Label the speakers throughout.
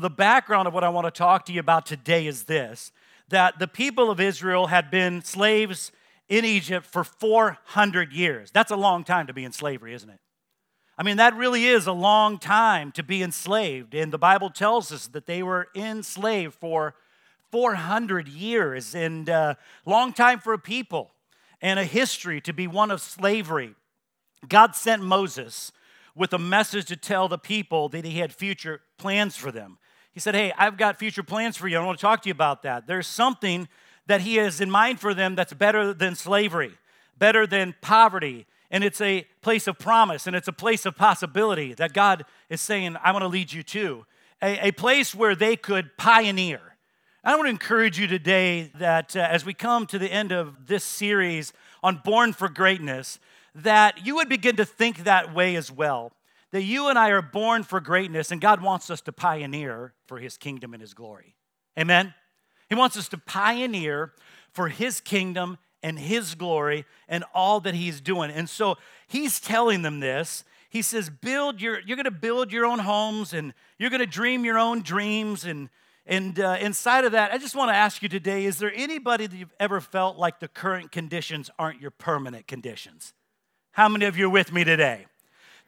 Speaker 1: The background of what I want to talk to you about today is this that the people of Israel had been slaves in Egypt for 400 years. That's a long time to be in slavery, isn't it? I mean, that really is a long time to be enslaved. And the Bible tells us that they were enslaved for 400 years and a uh, long time for a people and a history to be one of slavery. God sent Moses with a message to tell the people that he had future plans for them. He said, Hey, I've got future plans for you. I want to talk to you about that. There's something that he has in mind for them that's better than slavery, better than poverty. And it's a place of promise and it's a place of possibility that God is saying, I want to lead you to. A, a place where they could pioneer. I want to encourage you today that uh, as we come to the end of this series on Born for Greatness, that you would begin to think that way as well. That you and I are born for greatness, and God wants us to pioneer for His kingdom and His glory. Amen? He wants us to pioneer for His kingdom and His glory and all that He's doing. And so He's telling them this. He says, build your, you're gonna build your own homes and you're gonna dream your own dreams. And, and uh, inside of that, I just wanna ask you today is there anybody that you've ever felt like the current conditions aren't your permanent conditions? How many of you are with me today?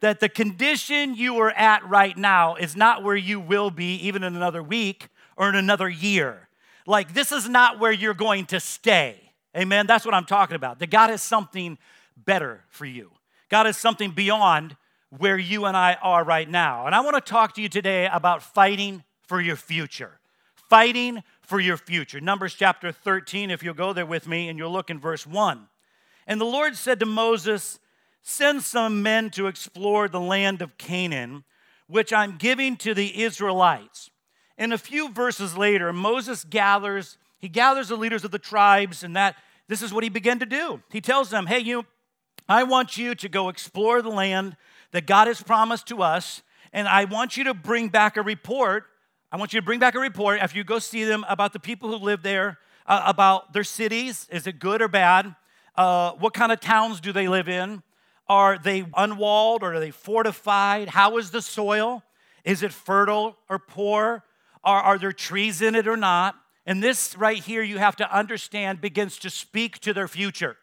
Speaker 1: That the condition you are at right now is not where you will be even in another week or in another year. Like, this is not where you're going to stay. Amen. That's what I'm talking about. That God has something better for you. God has something beyond where you and I are right now. And I want to talk to you today about fighting for your future. Fighting for your future. Numbers chapter 13, if you'll go there with me and you'll look in verse 1. And the Lord said to Moses, Send some men to explore the land of Canaan, which I'm giving to the Israelites. And a few verses later, Moses gathers, he gathers the leaders of the tribes, and that this is what he began to do. He tells them, Hey, you, I want you to go explore the land that God has promised to us, and I want you to bring back a report. I want you to bring back a report after you go see them about the people who live there, uh, about their cities. Is it good or bad? Uh, what kind of towns do they live in? Are they unwalled or are they fortified? How is the soil? Is it fertile or poor? Are, are there trees in it or not? And this right here, you have to understand, begins to speak to their future.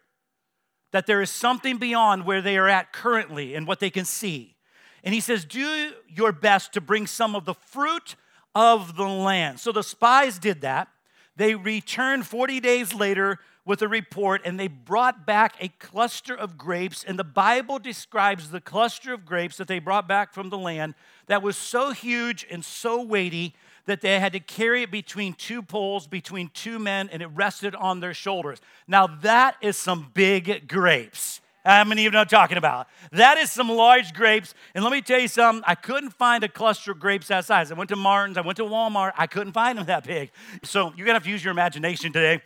Speaker 1: That there is something beyond where they are at currently and what they can see. And he says, Do your best to bring some of the fruit of the land. So the spies did that. They returned 40 days later with a report and they brought back a cluster of grapes. And the Bible describes the cluster of grapes that they brought back from the land that was so huge and so weighty that they had to carry it between two poles, between two men, and it rested on their shoulders. Now, that is some big grapes. How many of you know I'm talking about? That is some large grapes. And let me tell you something, I couldn't find a cluster of grapes that size. I went to Martin's, I went to Walmart, I couldn't find them that big. So you're gonna have to use your imagination today.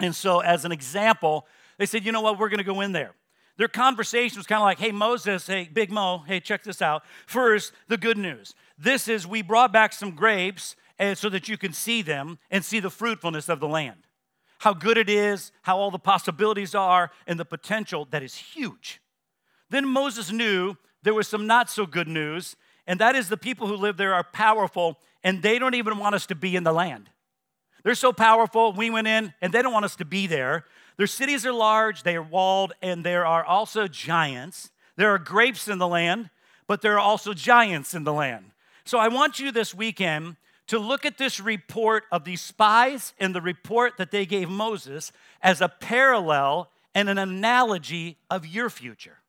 Speaker 1: And so, as an example, they said, you know what, we're gonna go in there. Their conversation was kind of like, hey, Moses, hey, Big Mo, hey, check this out. First, the good news. This is, we brought back some grapes and so that you can see them and see the fruitfulness of the land. How good it is, how all the possibilities are, and the potential that is huge. Then Moses knew there was some not so good news, and that is the people who live there are powerful, and they don't even want us to be in the land. They're so powerful, we went in, and they don't want us to be there. Their cities are large, they are walled, and there are also giants. There are grapes in the land, but there are also giants in the land. So I want you this weekend to look at this report of these spies and the report that they gave Moses as a parallel and an analogy of your future.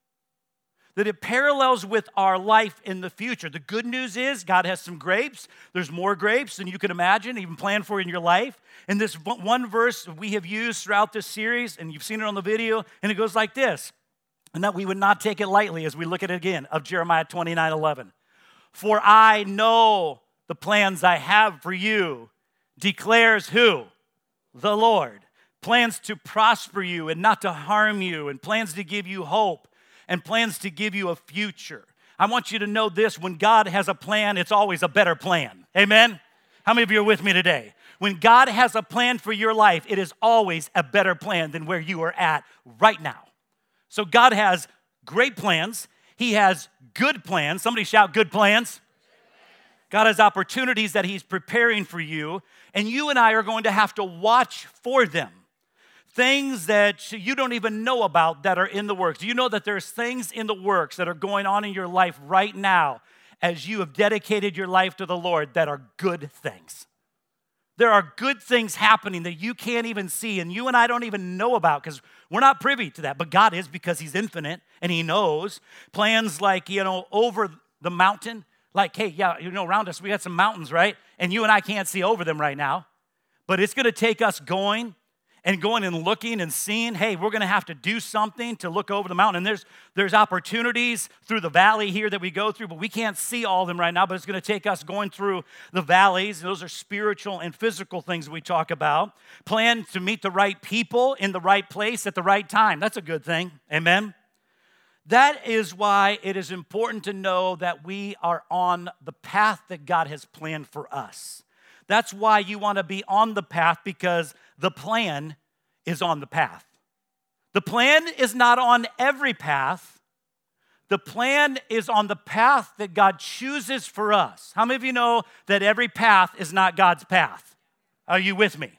Speaker 1: That it parallels with our life in the future. The good news is God has some grapes. There's more grapes than you can imagine, even plan for in your life. And this one verse we have used throughout this series, and you've seen it on the video, and it goes like this. And that we would not take it lightly as we look at it again of Jeremiah 29 11. For I know the plans I have for you, declares who? The Lord. Plans to prosper you and not to harm you, and plans to give you hope, and plans to give you a future. I want you to know this when God has a plan, it's always a better plan. Amen? How many of you are with me today? When God has a plan for your life, it is always a better plan than where you are at right now. So God has great plans. He has good plans. Somebody shout, good plans. God has opportunities that He's preparing for you, and you and I are going to have to watch for them. Things that you don't even know about that are in the works. Do you know that there's things in the works that are going on in your life right now as you have dedicated your life to the Lord that are good things? There are good things happening that you can't even see and you and I don't even know about because we're not privy to that. But God is because He's infinite and He knows. Plans like, you know, over the mountain, like, hey, yeah, you know, around us we got some mountains, right? And you and I can't see over them right now. But it's to take us going and going and looking and seeing, hey, we're going to have to do something to look over the mountain. And there's, there's opportunities through the valley here that we go through, but we can't see all of them right now. But it's going to take us going through the valleys. Those are spiritual and physical things we talk about. Plan to meet the right people in the right place at the right time. That's a good thing. Amen. That is why it is important to know that we are on the path that God has planned for us. That's why you want to be on the path because the plan is on the path. The plan is not on every path. The plan is on the path that God chooses for us. How many of you know that every path is not God's path? Are you with me?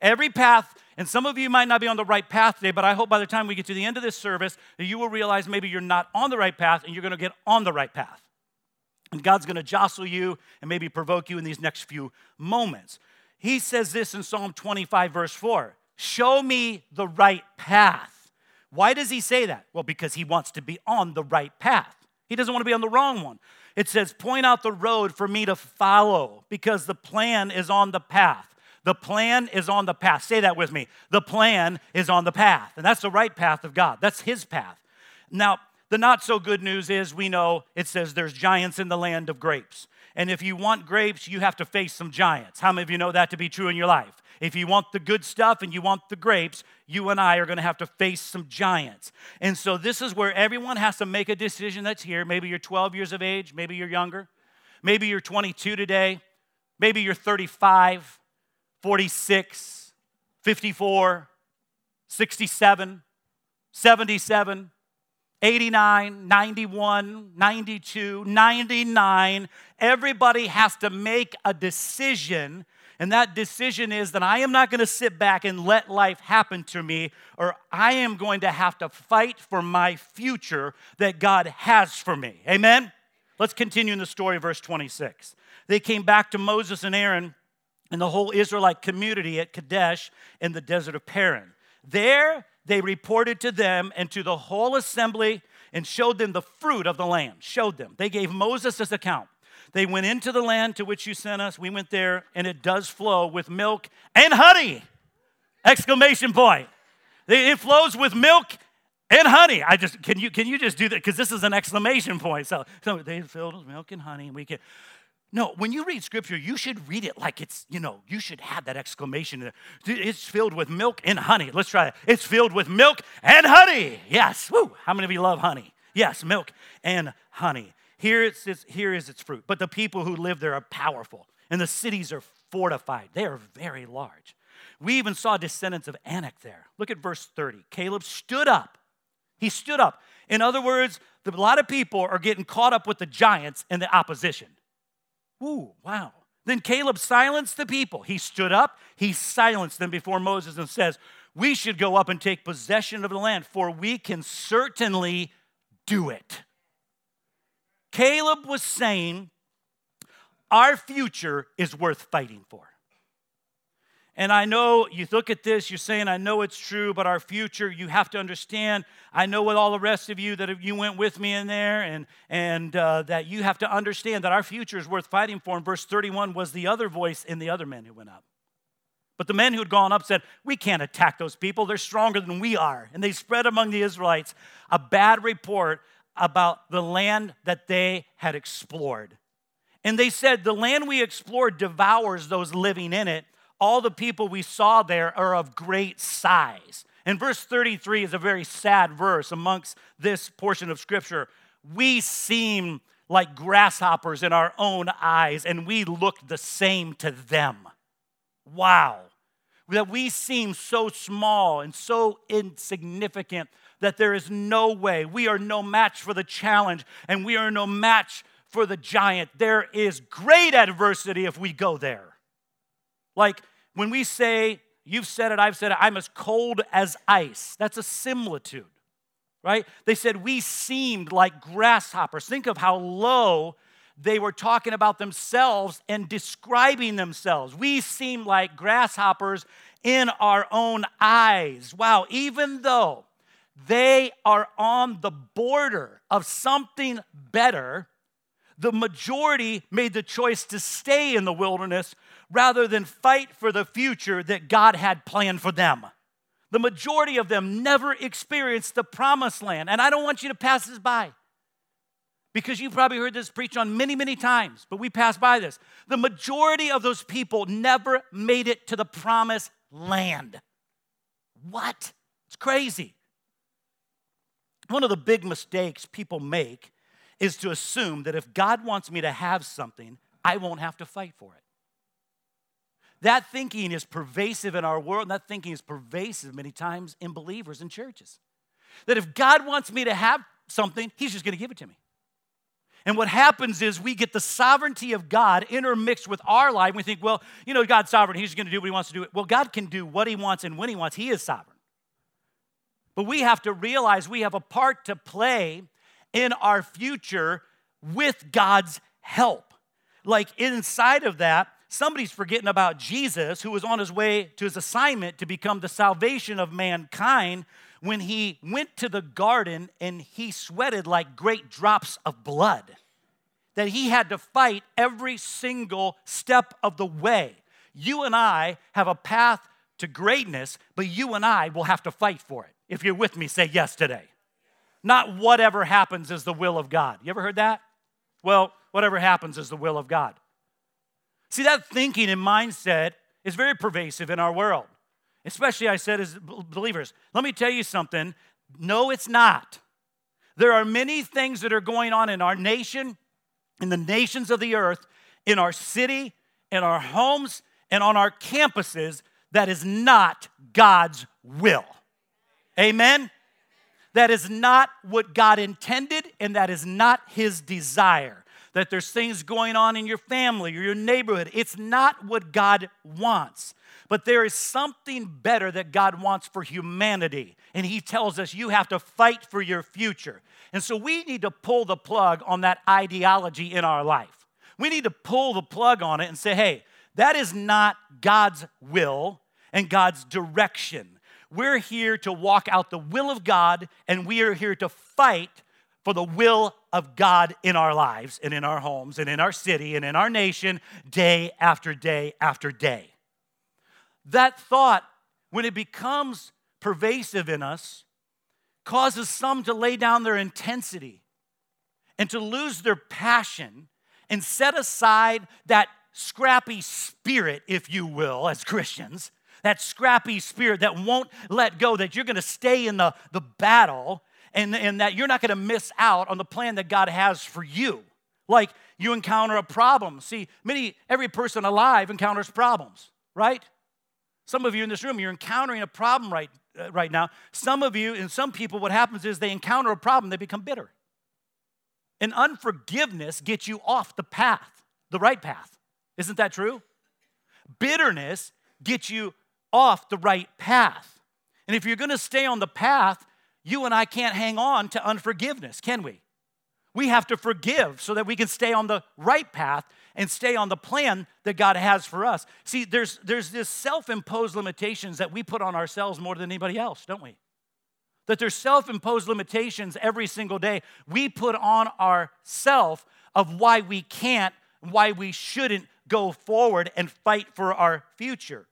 Speaker 1: Every path, and some of you might not be on the right path today, but I hope by the time we get to the end of this service that you will realize maybe you're not on the right path and you're to get on the right path. And God's to jostle you and maybe provoke you in these next few moments. He says this in Psalm 25, verse 4 Show me the right path. Why does he say that? Well, because he wants to be on the right path. He doesn't want to be on the wrong one. It says, Point out the road for me to follow because the plan is on the path. The plan is on the path. Say that with me. The plan is on the path. And that's the right path of God. That's his path. Now, the not so good news is we know it says there's giants in the land of grapes. And if you want grapes, you have to face some giants. How many of you know that to be true in your life? If you want the good stuff and you want the grapes, you and I are going to have to face some giants. And so this is where everyone has to make a decision that's here. Maybe you're 12 years of age, maybe you're younger, maybe you're 22 today, maybe you're 35, 46, 54, 67, 77. 89, 91, 92, 99. Everybody has to make a decision. And that decision is that I am not going to sit back and let life happen to me, or I am going to have to fight for my future that God has for me. Amen? Let's continue in the story, verse 26. They came back to Moses and Aaron and the whole Israelite community at Kadesh in the desert of Paran. There they reported to them and to the whole assembly and showed them the fruit of the land. Showed them. They gave Moses this account. They went into the land to which you sent us. We went there, and it does flow with milk and honey! Exclamation point. It flows with milk and honey. I just can you can you just do that because this is an exclamation point. So, so they filled with milk and honey, and we can no, when you read scripture, you should read it like it's, you know, you should have that exclamation. It's filled with milk and honey. Let's try it. It's filled with milk and honey. Yes. Woo. How many of you love honey? Yes, milk and honey. Here, it's, it's, here is its fruit. But the people who live there are powerful, and the cities are fortified. They are very large. We even saw descendants of Anak there. Look at verse 30. Caleb stood up. He stood up. In other words, a lot of people are getting caught up with the giants and the opposition. Ooh, wow. Then Caleb silenced the people. He stood up, he silenced them before Moses and says, We should go up and take possession of the land, for we can certainly do it. Caleb was saying, Our future is worth fighting for. And I know you look at this, you're saying, I know it's true, but our future, you have to understand. I know with all the rest of you that you went with me in there, and, and uh, that you have to understand that our future is worth fighting for. And verse 31 was the other voice in the other men who went up. But the men who had gone up said, We can't attack those people. They're stronger than we are. And they spread among the Israelites a bad report about the land that they had explored. And they said, The land we explored devours those living in it all the people we saw there are of great size. And verse 33 is a very sad verse amongst this portion of scripture. We seem like grasshoppers in our own eyes, and we look the same to them. Wow. That we seem so small and so insignificant that there is no way. We are no match for the challenge, and we are no match for the giant. There is great adversity if we go there. Like when we say, you've said it, I've said it, I'm as cold as ice. That's a similitude, right? They said, we seemed like grasshoppers. Think of how low they were talking about themselves and describing themselves. We seem like grasshoppers in our own eyes. Wow, even though they are on the border of something better, the majority made the choice to stay in the wilderness rather than fight for the future that God had planned for them. The majority of them never experienced the promised land. And I don't want you to pass this by because you've probably heard this preached on many, many times, but we pass by this. The majority of those people never made it to the promised land. What? It's crazy. One of the big mistakes people make is to assume that if God wants me to have something, I won't have to fight for it. That thinking is pervasive in our world, and that thinking is pervasive many times in believers in churches. That if God wants me to have something, He's just going to give it to me. And what happens is we get the sovereignty of God intermixed with our life. We think, well, you know, God's sovereign. He's going to do what He wants to do. Well, God can do what He wants and when He wants. He is sovereign. But we have to realize we have a part to play in our future with God's help. Like inside of that, somebody's forgetting about Jesus, who was on his way to his assignment to become the salvation of mankind when he went to the garden and he sweated like great drops of blood. That he had to fight every single step of the way. You and I have a path to greatness, but you and I will have to fight for it. If you're with me, say yes today. Not whatever happens is the will of God. You ever heard that? Well, whatever happens is the will of God. See, that thinking and mindset is very pervasive in our world, especially I said as believers. Let me tell you something. No, it's not. There are many things that are going on in our nation, in the nations of the earth, in our city, in our homes, and on our campuses that is not God's will. Amen? That is not what God intended, and that is not His desire. That there's things going on in your family or your neighborhood. It's not what God wants. But there is something better that God wants for humanity. And He tells us you have to fight for your future. And so we need to pull the plug on that ideology in our life. We need to pull the plug on it and say, hey, that is not God's will and God's direction. We're here to walk out the will of God, and we are here to fight for the will of God in our lives and in our homes and in our city and in our nation day after day after day. That thought, when it becomes pervasive in us, causes some to lay down their intensity and to lose their passion and set aside that scrappy spirit, if you will, as Christians, that scrappy spirit that won't let go, that you're to stay in the, the battle and, and that you're not going to miss out on the plan that God has for you. Like you encounter a problem. See, many, every person alive encounters problems, right? Some of you in this room, you're encountering a problem right, uh, right now. Some of you and some people, what happens is they encounter a problem, they become bitter. And unforgiveness gets you off the path, the right path. Isn't that true? Bitterness gets you off the right path. And if you're going to stay on the path, you and I can't hang on to unforgiveness, can we? We have to forgive so that we can stay on the right path and stay on the plan that God has for us. See, there's, there's this self imposed limitations that we put on ourselves more than anybody else, don't we? That there's self imposed limitations every single day we put on ourselves of why we can't, why we shouldn't go forward and fight for our future.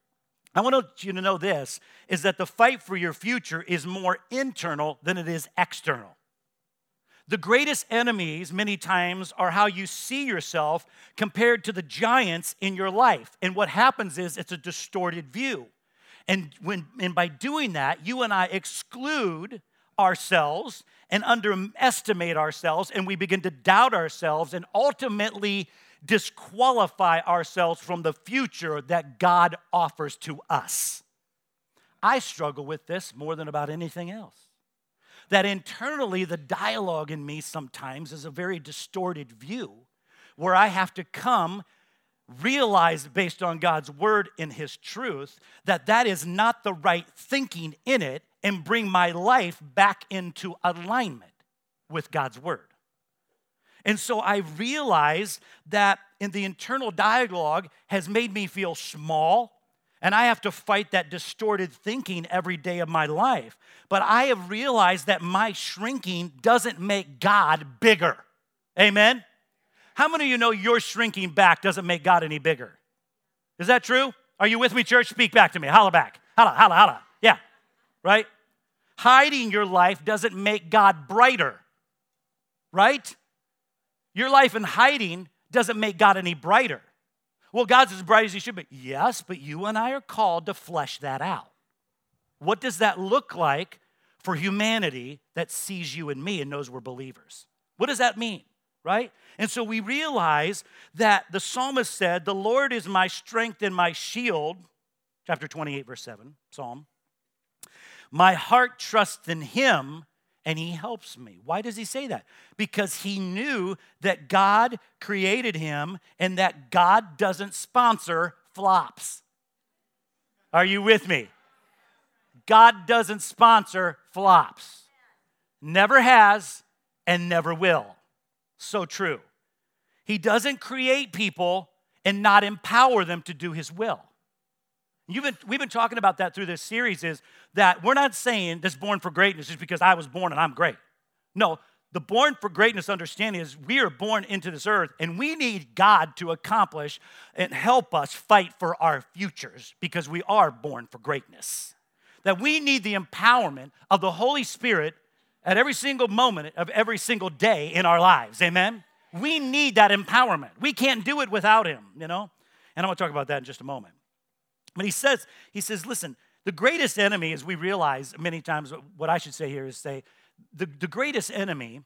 Speaker 1: I want you to know this is that the fight for your future is more internal than it is external. The greatest enemies, many times, are how you see yourself compared to the giants in your life. And what happens is it's a distorted view. And, when, and by doing that, you and I exclude ourselves and underestimate ourselves, and we begin to doubt ourselves and ultimately disqualify ourselves from the future that God offers to us. I struggle with this more than about anything else. That internally, the dialogue in me sometimes is a very distorted view where I have to come realize based on God's word and his truth that that is not the right thinking in it and bring my life back into alignment with God's word. And so I realize that in the internal dialogue has made me feel small and I have to fight that distorted thinking every day of my life. But I have realized that my shrinking doesn't make God bigger. Amen? How many of you know your shrinking back doesn't make God any bigger? Is that true? Are you with me, church? Speak back to me. Holla back. Holla, holla, holla. Yeah, right? Hiding your life doesn't make God brighter, right? Your life in hiding doesn't make God any brighter. Well, God's as bright as He should be. Yes, but you and I are called to flesh that out. What does that look like for humanity that sees you and me and knows we're believers? What does that mean? right? And so we realize that the psalmist said, The Lord is my strength and my shield, chapter 28, verse 7, Psalm. My heart trusts in him and he helps me. Why does he say that? Because he knew that God created him and that God doesn't sponsor flops. Are you with me? God doesn't sponsor flops. Never has and never will. So true. He doesn't create people and not empower them to do his will. You've been, we've been talking about that through this series is that we're not saying this born for greatness just because I was born and I'm great. No, the born for greatness understanding is we are born into this earth and we need God to accomplish and help us fight for our futures because we are born for greatness. That we need the empowerment of the Holy Spirit at every single moment of every single day in our lives. Amen? We need that empowerment. We can't do it without him, you know? And I'm to talk about that in just a moment. But he says, he says, listen, the greatest enemy, as we realize many times, what I should say here is say, the, the greatest enemy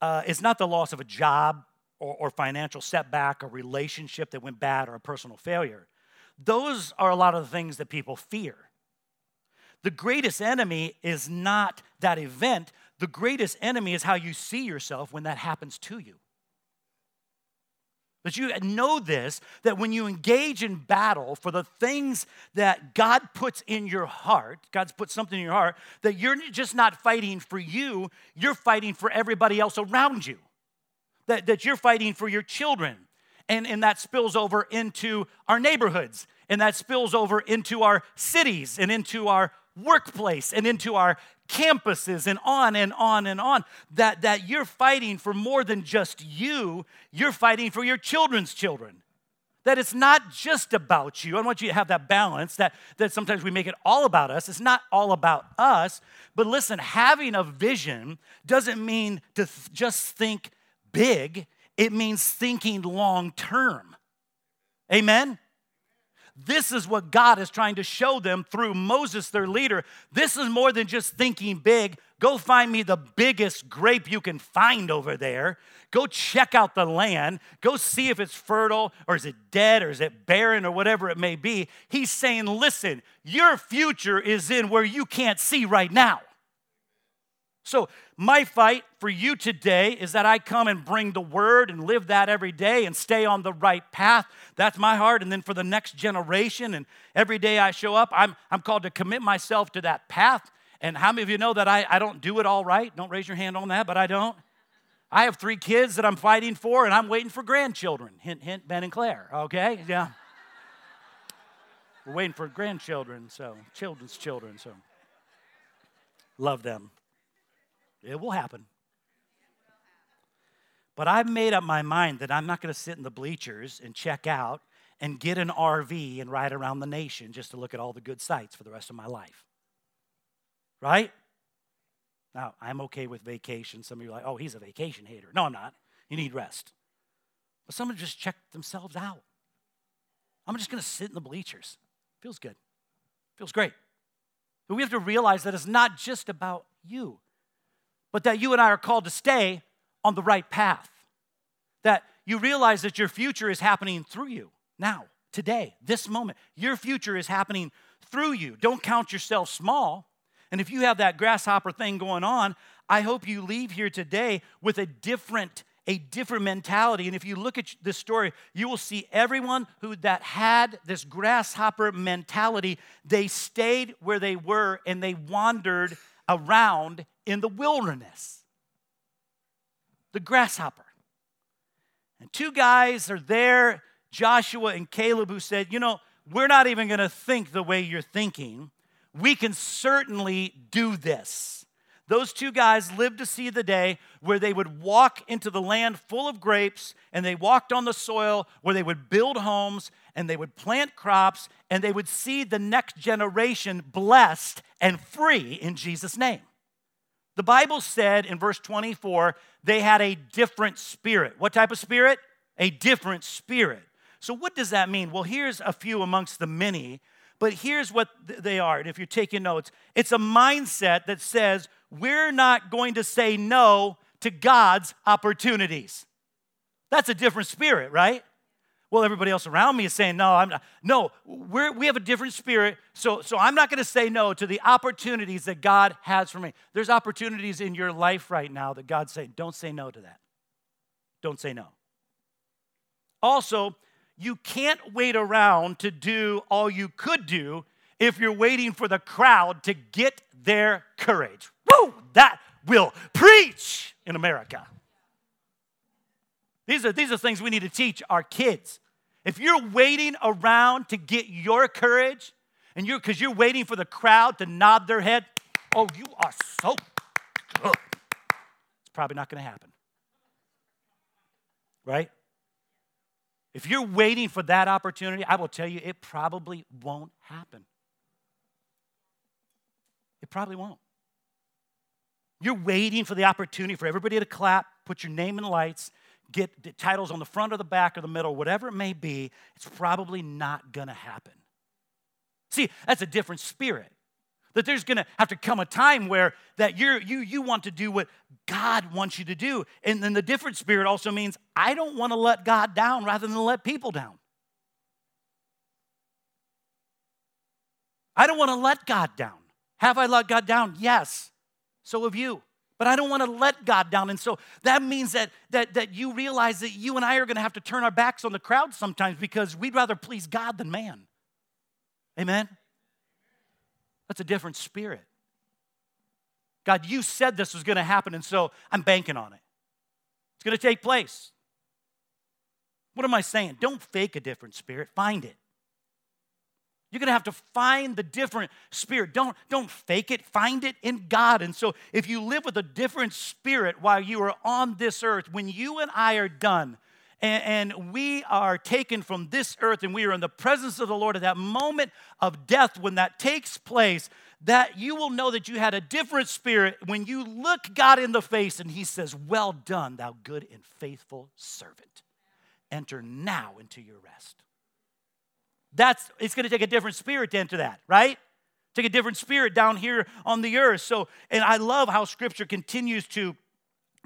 Speaker 1: uh, is not the loss of a job or, or financial setback, a relationship that went bad, or a personal failure. Those are a lot of the things that people fear. The greatest enemy is not that event, the greatest enemy is how you see yourself when that happens to you. That you know this, that when you engage in battle for the things that God puts in your heart, God's put something in your heart, that you're just not fighting for you, you're fighting for everybody else around you. That, that you're fighting for your children. And, and that spills over into our neighborhoods, and that spills over into our cities and into our workplace and into our campuses and on and on and on. That, that you're fighting for more than just you you're fighting for your children's children. That it's not just about you. I want you to have that balance that, that sometimes we make it all about us. It's not all about us. But listen having a vision doesn't mean to th- just think big. It means thinking long term. Amen this is what God is trying to show them through Moses, their leader. This is more than just thinking big. Go find me the biggest grape you can find over there. Go check out the land. Go see if it's fertile or is it dead or is it barren or whatever it may be. He's saying, listen, your future is in where you can't see right now. So, my fight for you today is that I come and bring the word and live that every day and stay on the right path. That's my heart. And then for the next generation, and every day I show up, I'm, I'm called to commit myself to that path. And how many of you know that I, I don't do it all right? Don't raise your hand on that, but I don't. I have three kids that I'm fighting for, and I'm waiting for grandchildren. Hint, hint, Ben and Claire, okay? Yeah. We're waiting for grandchildren, so children's children, so love them. It will happen. But I've made up my mind that I'm not going to sit in the bleachers and check out and get an RV and ride around the nation just to look at all the good sights for the rest of my life. Right? Now, I'm okay with vacation. Some of you are like, oh, he's a vacation hater. No, I'm not. You need rest. But some someone just check themselves out. I'm just going to sit in the bleachers. Feels good. Feels great. But we have to realize that it's not just about you but that you and I are called to stay on the right path. That you realize that your future is happening through you now, today, this moment. Your future is happening through you. Don't count yourself small. And if you have that grasshopper thing going on, I hope you leave here today with a different a different mentality. And if you look at this story, you will see everyone who that had this grasshopper mentality, they stayed where they were and they wandered around in the wilderness. The grasshopper. And two guys are there, Joshua and Caleb, who said, You know, we're not even going to think the way you're thinking. We can certainly do this. Those two guys lived to see the day where they would walk into the land full of grapes and they walked on the soil where they would build homes and they would plant crops and they would see the next generation blessed and free in Jesus' name. The Bible said in verse 24, they had a different spirit. What type of spirit? A different spirit. So, what does that mean? Well, here's a few amongst the many, but here's what they are. And if you're taking notes, it's a mindset that says, we're not going to say no to God's opportunities. That's a different spirit, right? Well, everybody else around me is saying, no, I'm not. No, we're, we have a different spirit, so, so I'm not going to say no to the opportunities that God has for me. There's opportunities in your life right now that God's saying, don't say no to that. Don't say no. Also, you can't wait around to do all you could do if you're waiting for the crowd to get their courage. Woo! That will preach in America. These are, these are things we need to teach our kids. If you're waiting around to get your courage, and you're because you're waiting for the crowd to nod their head, oh, you are so good. It's probably not going to happen. Right? If you're waiting for that opportunity, I will tell you it probably won't happen. It probably won't. You're waiting for the opportunity for everybody to clap, put your name in lights, get titles on the front or the back or the middle, whatever it may be. It's probably not going to happen. See, that's a different spirit. That there's going to have to come a time where that you're, you you want to do what God wants you to do, and then the different spirit also means I don't want to let God down rather than let people down. I don't want to let God down. Have I let God down? Yes. So have you. But I don't want to let God down. And so that means that, that, that you realize that you and I are going to have to turn our backs on the crowd sometimes because we'd rather please God than man. Amen? That's a different spirit. God, you said this was going to happen, and so I'm banking on it. It's going to take place. What am I saying? Don't fake a different spirit, find it. You're going to have to find the different spirit. Don't, don't fake it, find it in God. And so, if you live with a different spirit while you are on this earth, when you and I are done, and, and, we are taken from this earth and we are in the presence of the Lord at that moment of death, when that takes place, that you will know that you had a different spirit when you look God in the face and He says, Well done, thou good and faithful servant. Enter now into your rest. That's it's going to take a different spirit to enter that, right? Take a different spirit down here on the earth. So, and I love how scripture continues to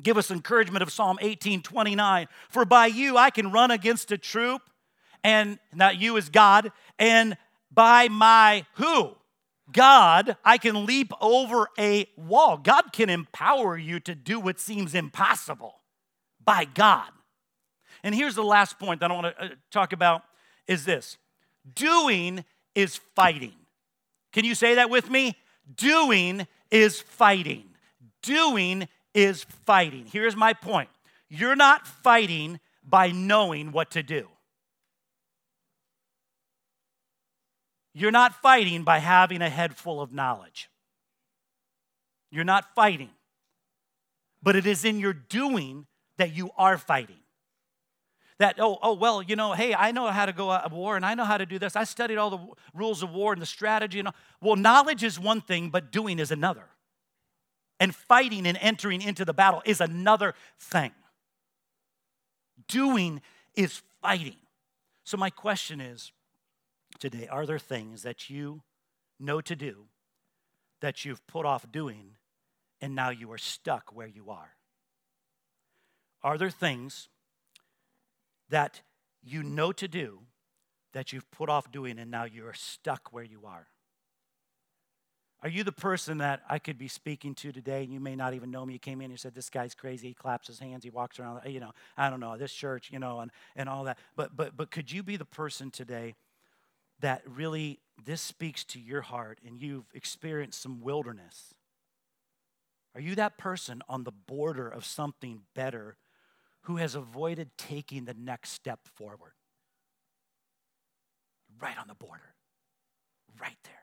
Speaker 1: give us encouragement of Psalm 18 29. For by you I can run against a troop, and not you is God, and by my who? God, I can leap over a wall. God can empower you to do what seems impossible by God. And here's the last point that I want to uh, talk about is this Doing is fighting. Can you say that with me? Doing is fighting. Doing is fighting. Here's my point you're not fighting by knowing what to do. You're not fighting by having a head full of knowledge. You're not fighting. But it is in your doing that you are fighting that, oh, oh, well, you know, hey, I know how to go to war and I know how to do this. I studied all the rules of war and the strategy. And all. Well, knowledge is one thing, but doing is another. And fighting and entering into the battle is another thing. Doing is fighting. So, my question is today are there things that you know to do that you've put off doing and now you are stuck where you are? Are there things that you know to do that you've put off doing and now you're stuck where you are? Are you the person that I could be speaking to today? and You may not even know me. You came in and you said, This guy's crazy. He claps his hands, he walks around, you know, I don't know, this church, you know, and, and all that. But, but, but could you be the person today that really this speaks to your heart and you've experienced some wilderness? Are you that person on the border of something better who has avoided taking the next step forward? Right on the border, right there.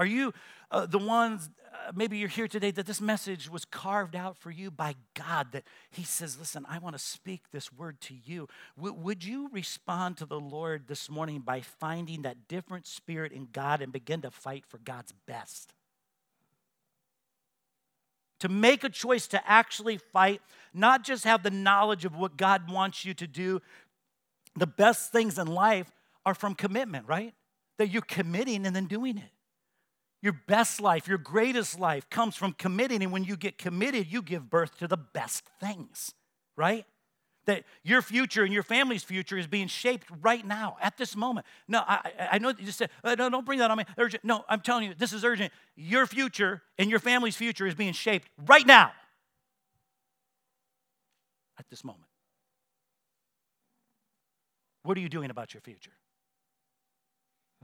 Speaker 1: Are you uh, the ones, uh, maybe you're here today, that this message was carved out for you by God, that He says, Listen, I want to speak this word to you. W- would you respond to the Lord this morning by finding that different spirit in God and begin to fight for God's best? To make a choice to actually fight, not just have the knowledge of what God wants you to do. The best things in life are from commitment, right? That you're committing and then doing it. Your best life, your greatest life comes from committing. And when you get committed, you give birth to the best things, right? That your future and your family's future is being shaped right now, at this moment. No, I, I know you just said, uh, no, don't bring that on me. Urgent. No, I'm telling you, this is urgent. Your future and your family's future is being shaped right now, at this moment. What are you doing about your future?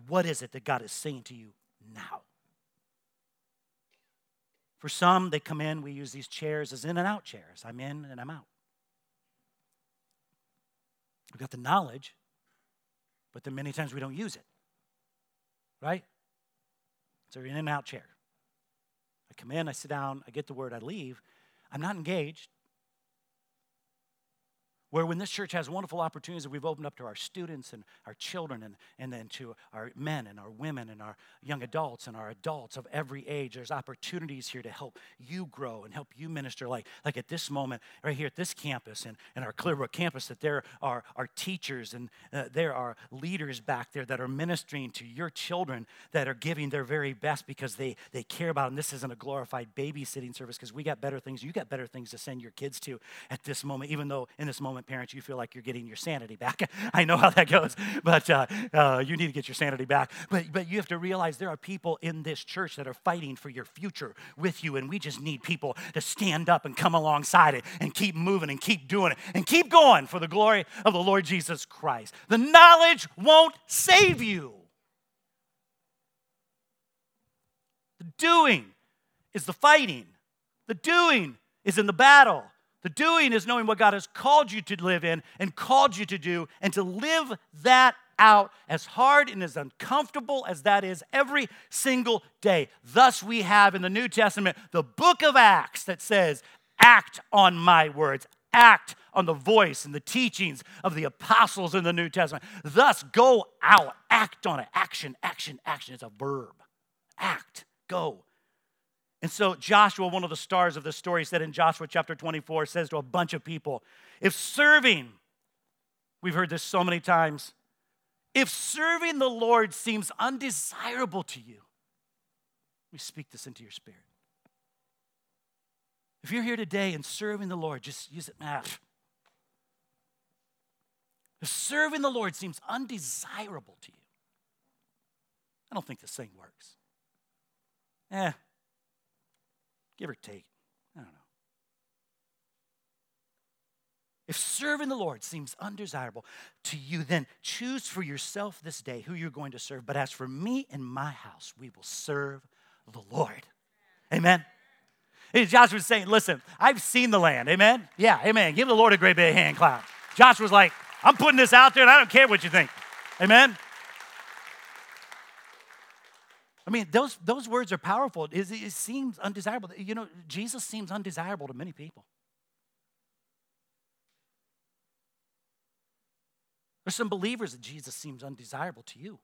Speaker 1: What is it that God is saying to you now? For some, they come in, we use these chairs as in and out chairs. I'm in and I'm out. We've got the knowledge, but then many times we don't use it. Right? So you're in and out chair. I come in, I sit down, I get the word, I leave. I'm not engaged. Where when this church has wonderful opportunities that we've opened up to our students and our children and, and then to our men and our women and our young adults and our adults of every age, there's opportunities here to help you grow and help you minister. Like, like at this moment, right here at this campus and, and our Clearbrook campus, that there are, are teachers and uh, there are leaders back there that are ministering to your children that are giving their very best because they, they care about them. This isn't a glorified babysitting service because we got better things. You got better things to send your kids to at this moment, even though in this moment, parents, you feel like you're getting your sanity back. I know how that goes, but uh, uh, you need to get your sanity back. But, but you have to realize there are people in this church that are fighting for your future with you, and we just need people to stand up and come alongside it and keep moving and keep doing it and keep going for the glory of the Lord Jesus Christ. The knowledge won't save you. The doing is the fighting. The doing is in the battle. The doing is knowing what God has called you to live in and called you to do, and to live that out as hard and as uncomfortable as that is every single day. Thus, we have in the New Testament the book of Acts that says, Act on my words, act on the voice and the teachings of the apostles in the New Testament. Thus, go out, act on it. Action, action, action. It's a verb. Act, go. And so Joshua, one of the stars of the story, said in Joshua chapter 24, says to a bunch of people, if serving, we've heard this so many times, if serving the Lord seems undesirable to you, we speak this into your spirit. If you're here today and serving the Lord, just use it. Ah. If serving the Lord seems undesirable to you, I don't think this thing works. Eh, Give or take. I don't know. If serving the Lord seems undesirable to you, then choose for yourself this day who you're going to serve. But as for me and my house, we will serve the Lord. Amen. Joshua was saying, Listen, I've seen the land. Amen. Yeah, amen. Give the Lord a great big hand clap. Joshua's like, I'm putting this out there and I don't care what you think. Amen. I mean, those, those words are powerful. It, it seems undesirable. You know, Jesus seems undesirable to many people. There's some believers that Jesus seems undesirable to you.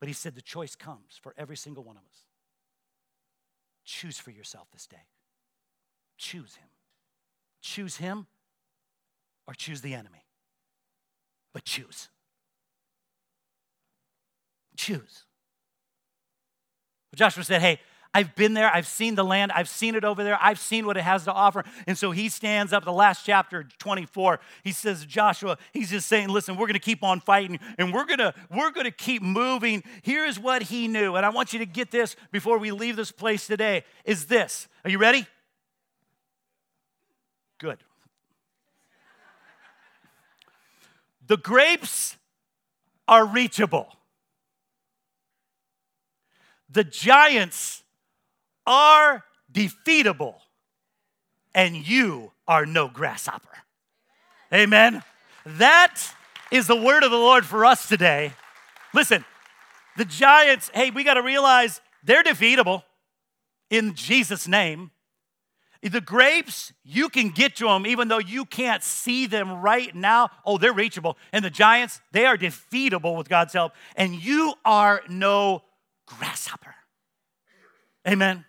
Speaker 1: But he said the choice comes for every single one of us. Choose for yourself this day. Choose him. Choose him or choose the enemy. But choose. Choose. Joshua said, Hey, I've been there. I've seen the land. I've seen it over there. I've seen what it has to offer. And so he stands up, the last chapter, 24. He says, Joshua, he's just saying, listen, we're going to keep on fighting and we're going to we're going to keep moving. Here is what he knew. And I want you to get this before we leave this place today is this. Are you ready? Good. The grapes are reachable. The giants are defeatable, and you are no grasshopper. Amen. That is the word of the Lord for us today. Listen, the giants, hey, we got to realize they're defeatable in Jesus' name. The grapes, you can get to them even though you can't see them right now. Oh, they're reachable. And the giants, they are defeatable with God's help. And you are no grasshopper. Amen.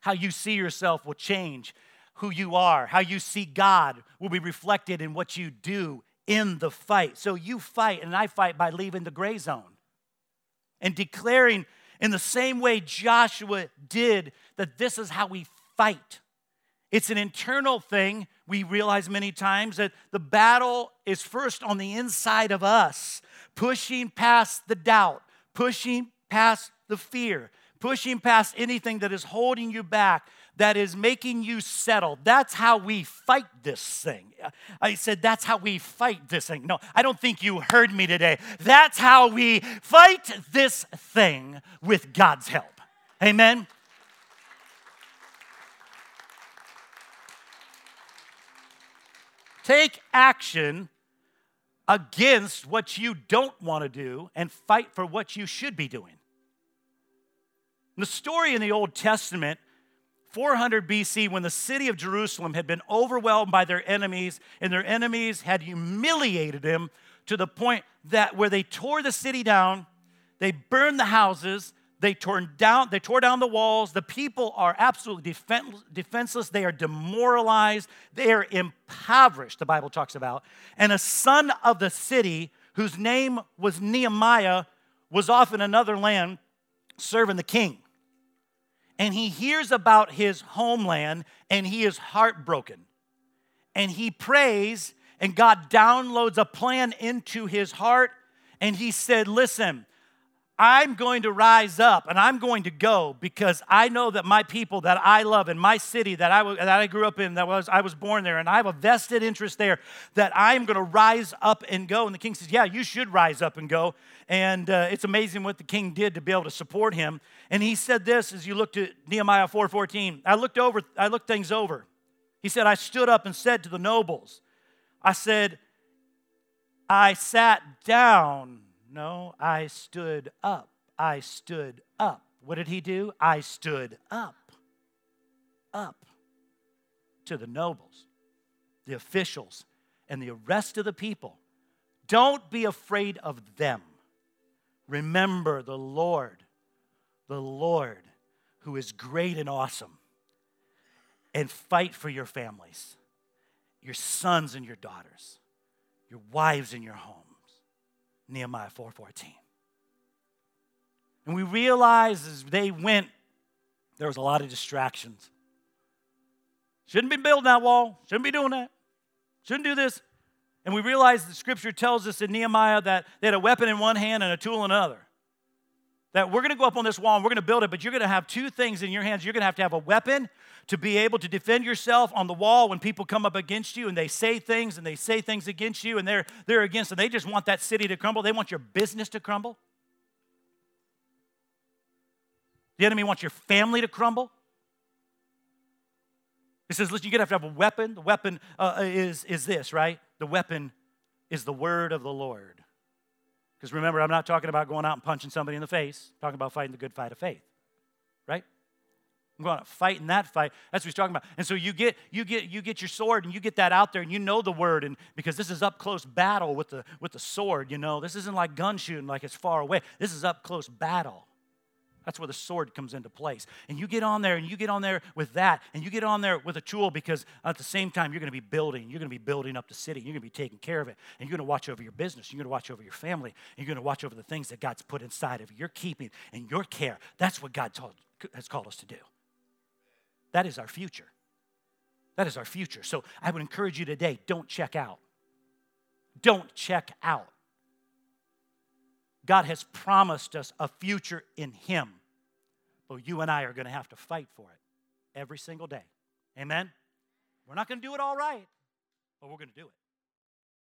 Speaker 1: How you see yourself will change who you are. How you see God will be reflected in what you do in the fight. So you fight, and I fight by leaving the gray zone and declaring in the same way Joshua did that this is how we fight. It's an internal thing. We realize many times that the battle is first on the inside of us, pushing past the doubt, pushing past the fear, pushing past anything that is holding you back, that is making you settle. That's how we fight this thing. I said, that's how we fight this thing. No, I don't think you heard me today. That's how we fight this thing with God's help. Amen. Take action against what you don't want to do and fight for what you should be doing. The story in the Old Testament, 400 BC, when the city of Jerusalem had been overwhelmed by their enemies, and their enemies had humiliated them to the point that where they tore the city down, they burned the houses, they tore down, they tore down the walls. The people are absolutely defenseless. They are demoralized. They are impoverished, the Bible talks about. And a son of the city, whose name was Nehemiah, was off in another land serving the king and he hears about his homeland and he is heartbroken. And he prays, and God downloads a plan into his heart. And he said, Listen, I'm going to rise up and I'm going to go because I know that my people that I love in my city that I, that I grew up in, that was, I was born there, and I have a vested interest there, that I'm going to rise up and go. And the king says, Yeah, you should rise up and go. And uh, it's amazing what the king did to be able to support him. And he said this as you looked at Nehemiah 4:14. I looked over, I looked things over. He said, I stood up and said to the nobles, I said, I sat down no, I stood up. I stood up. What did he do? I stood up. Up to the nobles, the officials, and the rest of the people. Don't be afraid of them. Remember the Lord, the Lord who is great and awesome, and fight for your families, your sons and your daughters, your wives and your home. Nehemiah 4:14. And we realized as they went, there was a lot of distractions. Shouldn't be building that wall. Shouldn't be doing that. Shouldn't do this. And we realized the scripture tells us in Nehemiah that they had a weapon in one hand and a tool in another. That we're going to go up on this wall and we're going to build it, but you're going to have two things in your hands. You're going to have to have a weapon to be able to defend yourself on the wall when people come up against you and they say things and they say things against you and they're, they're against and they just want that city to crumble. They want your business to crumble. The enemy wants your family to crumble. He says, listen, you're going to have to have a weapon. The weapon uh, is, is this, right? The weapon is the word of the Lord. Because remember, I'm not talking about going out and punching somebody in the face, I'm talking about fighting the good fight of faith, right? I'm going to fight in that fight. That's what he's talking about. And so you get you get you get your sword and you get that out there and you know the word and because this is up close battle with the with the sword, you know. This isn't like gun shooting like it's far away. This is up close battle. That's where the sword comes into place. And you get on there and you get on there with that and you get on there with a tool because at the same time you're going to be building. You're going to be building up the city. You're going to be taking care of it. And you're going to watch over your business. You're going to watch over your family. And you're going to watch over the things that God's put inside of your keeping and your care. That's what God told has called us to do. That is our future. That is our future. So I would encourage you today don't check out. Don't check out. God has promised us a future in Him. But you and I are going to have to fight for it every single day. Amen? We're not going to do it all right, but we're going to do it.